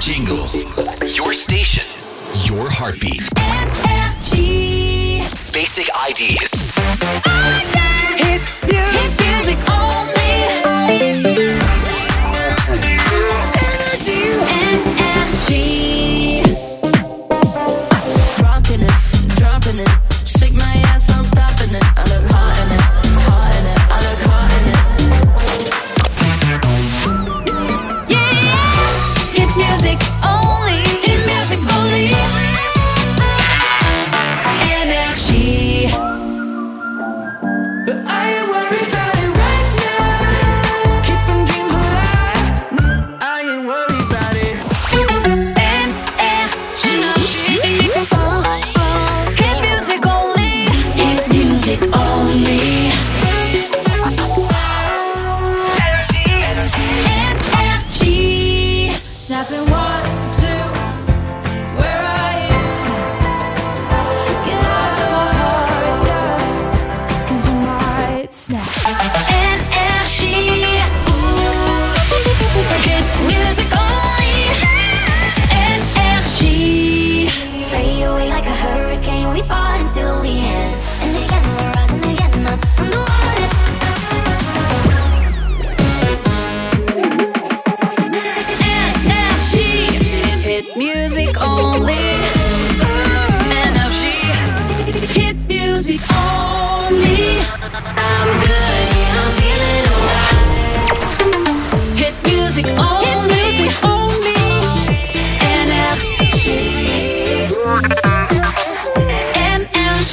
jingles. Your station. Your heartbeat. Basic IDs. we fought until the end. And again, we're rising again up from the water. Hit music only. Energy. Hit music only. I'm good.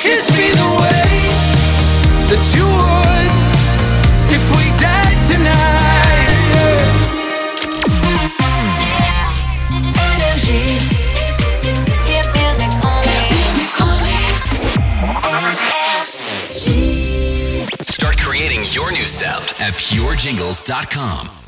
kiss me the way that you would if we died tonight. Energy. Start creating your new sound at purejingles.com.